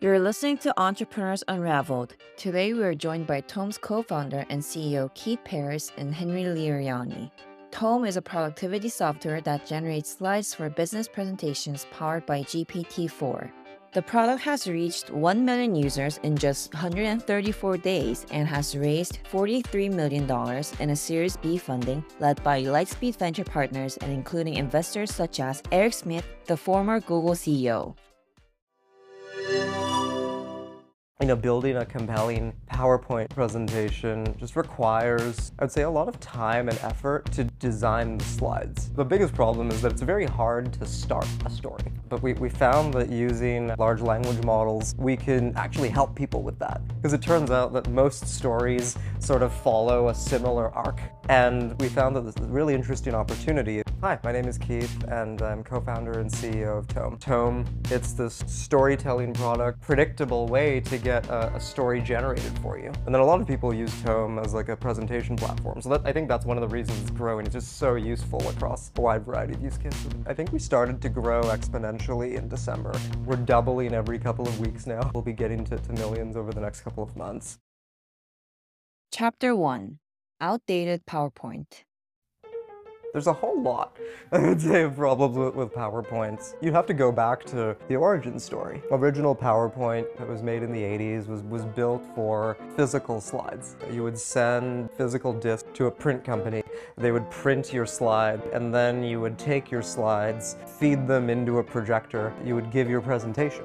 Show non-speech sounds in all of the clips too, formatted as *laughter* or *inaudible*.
You're listening to Entrepreneurs Unraveled. Today we are joined by Tome's co-founder and CEO Keith Peiris and Henri Liriani. Tome is a productivity software that generates slides for business presentations powered by GPT-4. The product has reached 1 million users in just 134 days and has raised $43 million in a Series B funding led by Lightspeed Venture Partners and including investors such as Eric Schmidt, the former Google CEO. You know, building a compelling PowerPoint presentation just requires, I would say, a lot of time and effort to design the slides. The biggest problem is that it's very hard to start a story. But we, we found that using large language models, we can actually help people with that. Because it turns out that most stories sort of follow a similar arc. And we found that this is a really interesting opportunity. Hi, my name is Keith, and I'm co-founder and CEO of Tome. Tome, it's this storytelling product, predictable way to get a, a, story generated for you. And then a lot of people use Tome as like a presentation platform. So that, I think that's one of the reasons it's growing. It's just so useful across a wide variety of use cases. I think we started to grow exponentially in December. We're doubling every couple of weeks now. We'll be getting to, to millions over the next couple of months. Chapter 1 Outdated PowerPoint there's a whole lot, *laughs* I would say, of problems with, PowerPoints. You'd have to go back to the origin story. Original PowerPoint that was made in the 80s was, was built for physical slides. You would send physical discs to a print company. They would print your slide, and then you would take your slides, feed them into a projector. You would give your presentation.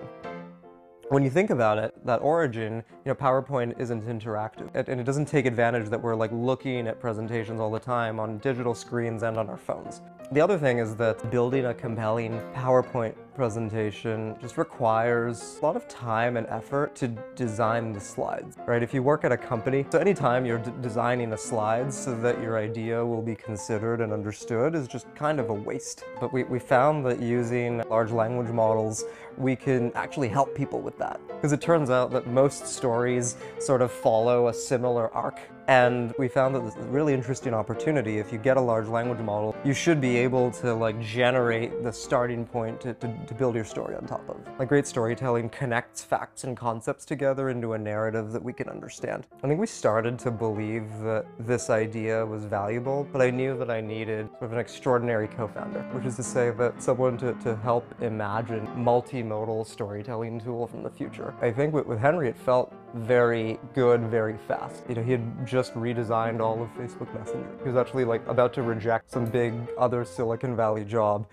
When you think about it, that origin, you know, PowerPoint isn't interactive. And it doesn't take advantage that we're like looking at presentations all the time on digital screens and on our phones. The other thing is that building a compelling PowerPoint presentation just requires a lot of time and effort to design the slides, right? If you work at a company, so anytime you're designing a slide so that your idea will be considered and understood is just kind of a waste. But we, we found that using large language models, we can actually help people with that. Because it turns out that most stories sort of follow a similar arc. And we found that this is a really interesting opportunity. If you get a large language model, you should be able to like generate the starting point to, to, to build your story on top of. Like great storytelling connects facts and concepts together into a narrative that we can understand. I think we started to believe that this idea was valuable, but I knew that I needed sort of an extraordinary co-founder, which is to say that someone to, to help imagine multimodal storytelling tool from the future. I think with, with Henri, it felt very good, very fast. You know, he had just redesigned all of Facebook Messenger. He was actually like about to reject some big other Silicon Valley job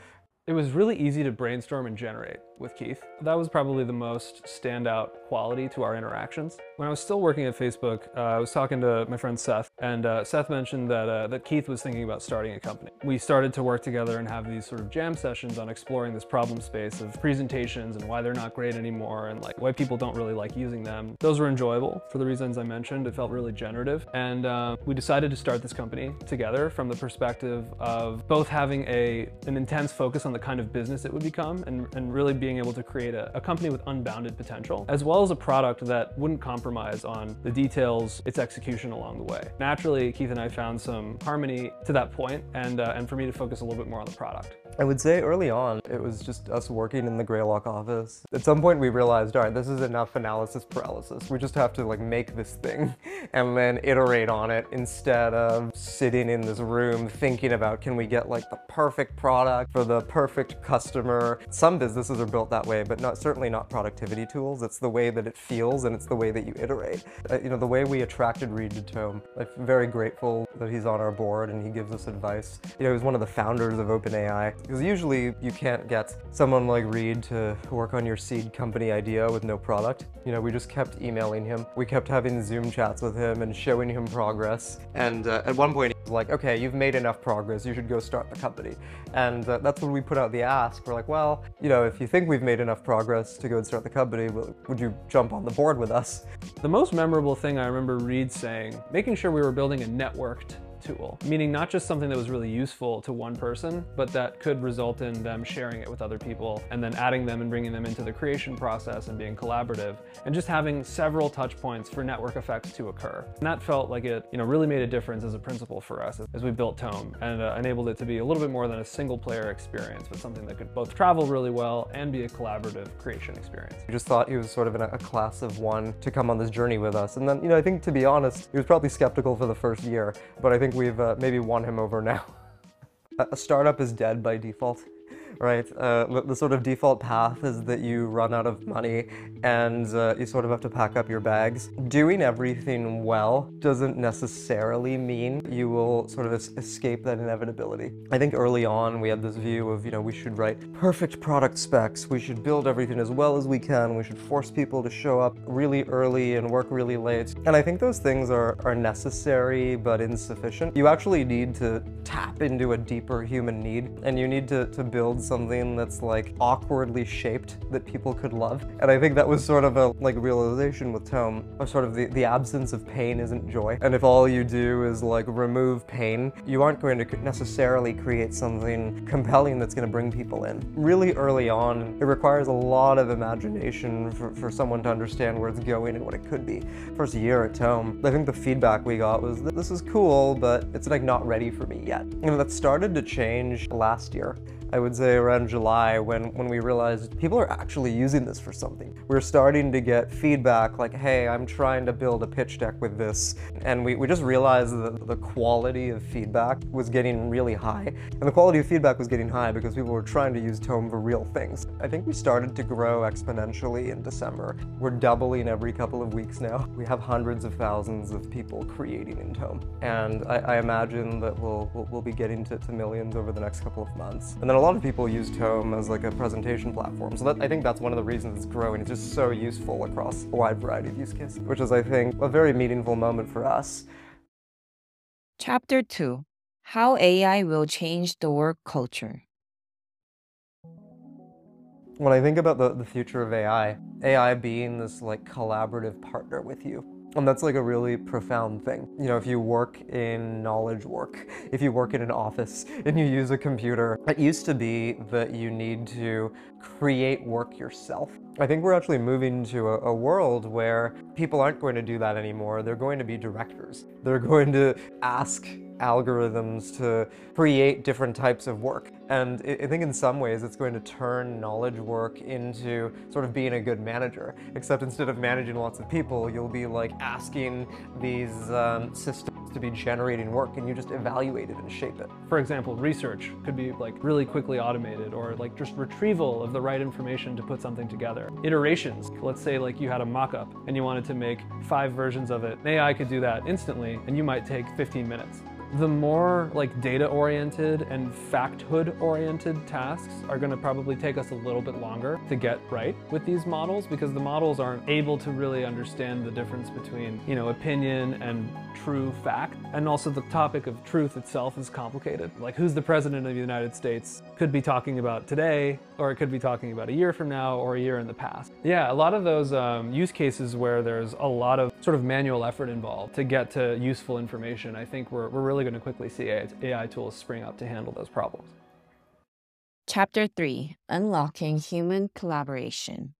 it was really easy to brainstorm and generate with Keith. That was probably the most standout quality to our interactions. When I was still working at Facebook, uh, I was talking to my friend Seth, and uh, Seth mentioned that, uh, that Keith was thinking about starting a company. We started to work together and have these sort of jam sessions on exploring this problem space of presentations and why they're not great anymore and like why people don't really like using them. Those were enjoyable for the reasons I mentioned. It felt really generative. And uh, we decided to start this company together from the perspective of both having a, an intense focus on the kind of business it would become and, and really being able to create a, a company with unbounded potential, as well as a product that wouldn't compromise on the details, its execution along the way. Naturally, Keith and I found some harmony to that point and, uh, and for me to focus a little bit more on the product. I would say early on, it was just us working in the Greylock office. At some point we realized, all right, this is enough analysis paralysis. We just have to like make this thing *laughs* and then iterate on it instead of sitting in this room thinking about can we get like the perfect product for the perfect customer. Some businesses are built that way, but not certainly not productivity tools. It's the way that it feels and it's the way that you iterate. Uh, you know, the way we attracted Reid to Tome, I'm very grateful that he's on our board and he gives us advice. You know, he was one of the founders of OpenAI. Because usually you can't get someone like Reid to work on your seed company idea with no product. You know, we just kept emailing him. We kept having Zoom chats with him and showing him progress. And uh, at one point, like, okay, you've made enough progress. You should go start the company. And uh, that's when we put out the ask. We're like, well, you know, if you think we've made enough progress to go and start the company, would you jump on the board with us? The most memorable thing I remember Reid saying, making sure we were building a networked tool, meaning not just something that was really useful to one person, but that could result in them sharing it with other people and then adding them and bringing them into the creation process and being collaborative and just having several touch points for network effects to occur. And that felt like it you know, really made a difference as a principle for us as we built Tome and uh, enabled it to be a little bit more than a single player experience, but something that could both travel really well and be a collaborative creation experience. We just thought he was sort of in a, class of one to come on this journey with us. And then, you know, I think to be honest, he was probably skeptical for the first year, but I think we've uh, maybe won him over now. *laughs* a startup is dead by default right? Uh, the, sort of default path is that you run out of money and uh, you sort of have to pack up your bags. Doing everything well doesn't necessarily mean you will sort of es escape that inevitability. I think early on we had this view of, you know, we should write perfect product specs, we should build everything as well as we can, we should force people to show up really early and work really late. And I think those things are, are necessary but insufficient. You actually need to tap into a deeper human need and you need to, to build something that's like awkwardly shaped that people could love. And I think that was sort of a like realization with Tome, or sort of the, the absence of pain isn't joy. And if all you do is like remove pain, you aren't going to necessarily create something compelling that's going to bring people in. Really early on, it requires a lot of imagination for, for someone to understand where it's going and what it could be. First year at Tome, I think the feedback we got was this is cool, but it's like not ready for me yet. Know, that started to change last year. I would say around July when, when we realized people are actually using this for something. We are starting to get feedback like, hey, I'm trying to build a pitch deck with this. And we, we just realized that the quality of feedback was getting really high. And the quality of feedback was getting high because people were trying to use Tome for real things. I think we started to grow exponentially in December. We're doubling every couple of weeks now. We have hundreds of thousands of people creating in Tome. And I, I imagine that we'll, we'll, we'll be getting to, to millions over the next couple of months. And then a lot of people use Tome as like a presentation platform. So that, I think that's one of the reasons it's growing. It's just so useful across a wide variety of use cases, which is, I think, a very meaningful moment for us. Chapter 2 How AI Will Change the Work Culture. When I think about the, the future of AI, AI being this like collaborative partner with you, and that's like a really profound thing. You know, if you work in knowledge work, *laughs* if you work in an office *laughs* and you use a computer, it used to be that you need to create work yourself. I think we're actually moving to a, a, world where people aren't going to do that anymore. They're going to be directors. They're *laughs* going to ask algorithms to create different types of work. And I think in some ways it's going to turn knowledge work into sort of being a good manager, except instead of managing lots of people, you'll be like asking these um, systems to be generating work and you just evaluate it and shape it. For example, research could be like really quickly automated or like just retrieval of the right information to put something together. Iterations, let's say like you had a mock-up and you wanted to make five versions of it. AI could do that instantly and you might take 15 minutes. The more like data oriented and facthood oriented tasks are going to probably take us a little bit longer to get right with these models because the models aren't able to really understand the difference between, you know, opinion and true fact. And also the topic of truth itself is complicated. Like who's the president of the United States could be talking about today, or it could be talking about a year from now or a year in the past. Yeah, a lot of those um, use cases where there's a lot of sort of manual effort involved to get to useful information, I think we're, we're really going to quickly see AI tools spring up to handle those problems. Chapter 3 Unlocking Human Collaboration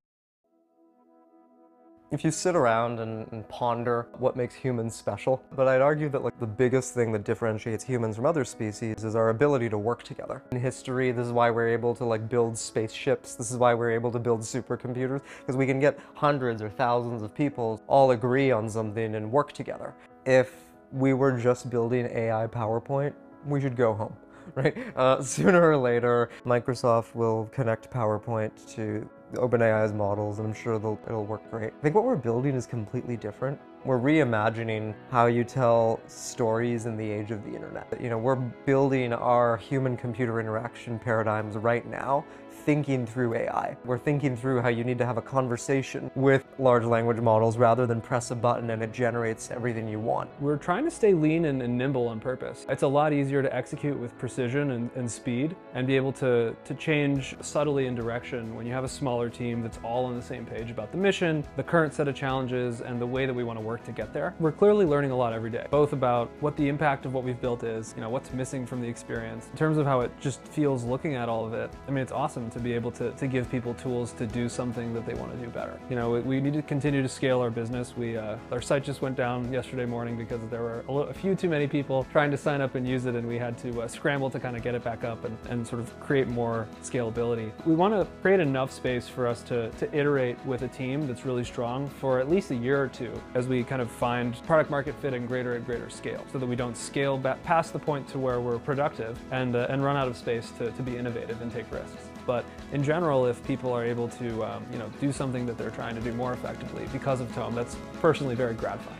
if you sit around and, and, ponder what makes humans special, but I'd argue that like the biggest thing that differentiates humans from other species is our ability to work together. In history, this is why we're able to like build spaceships. This is why we're able to build supercomputers, because we can get hundreds or thousands of people all agree on something and work together. If we were just building AI PowerPoint, we should go home *laughs* right? Uh, sooner or later, Microsoft will connect PowerPoint to OpenAI's models, and I'm sure it'll work great. I think what we're building is completely different. We're reimagining how you tell stories in the age of the internet. You know, we're building our human-computer interaction paradigms right now thinking through AI. We're thinking through how you need to have a conversation with large language models rather than press a button and it generates everything you want. We're trying to stay lean and, and nimble on purpose. It's a lot easier to execute with precision and, and speed and be able to, to change subtly in direction when you have a smaller team that's all on the same page about the mission, the current set of challenges, and the way that we want to work to get there. We're clearly learning a lot every day, both about what the impact of what we've built is, you know, what's missing from the experience, in terms of how it just feels looking at all of it. I mean, it's awesome to be able to, to give people tools to do something that they want to do better. You know, we, we need to continue to scale our business. We, uh, our site just went down yesterday morning because there were a, a, few too many people trying to sign up and use it, and we had to uh, scramble to kind of get it back up and, and sort of create more scalability. We want to create enough space for us to, to iterate with a team that's really strong for at least a year or two as we kind of find product market fit in greater and greater scale so that we don't scale back past the point to where we're productive and, uh, and run out of space to, to be innovative and take risks. But in general, if people are able to um, you know, do something that they're trying to do more effectively because of Tome, that's personally very gratifying.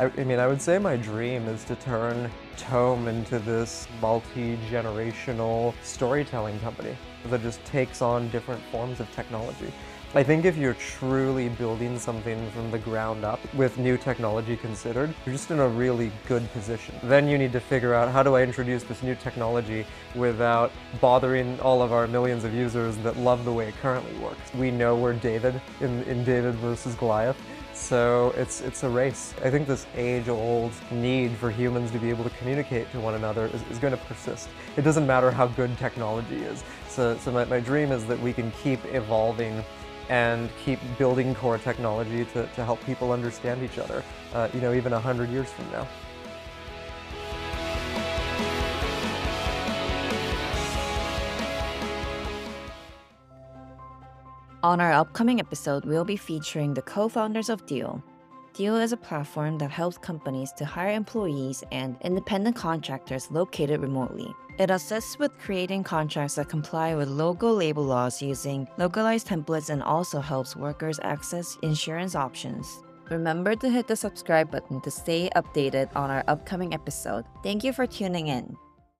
I, I mean, I would say my dream is to turn Tome into this multi-generational storytelling company that just takes on different forms of technology. I think if you're truly building something from the ground up with new technology considered, you're just in a really good position. Then you need to figure out how do I introduce this new technology without bothering all of our millions of users that love the way it currently works. We know we're David in, in David versus Goliath. So it's, it's a race. I think this age-old need for humans to be able to communicate to one another is, is going to persist. It doesn't matter how good technology is. So, so my, my dream is that we can keep evolving and keep building core technology to, to help people understand each other, uh, you know, even 100 years from now. On our upcoming episode, we'll be featuring the co-founders of Deel. Deel is a platform that helps companies to hire employees and independent contractors located remotely. It assists with creating contracts that comply with local labor laws using localized templates and also helps workers access insurance options. Remember to hit the subscribe button to stay updated on our upcoming episode. Thank you for tuning in.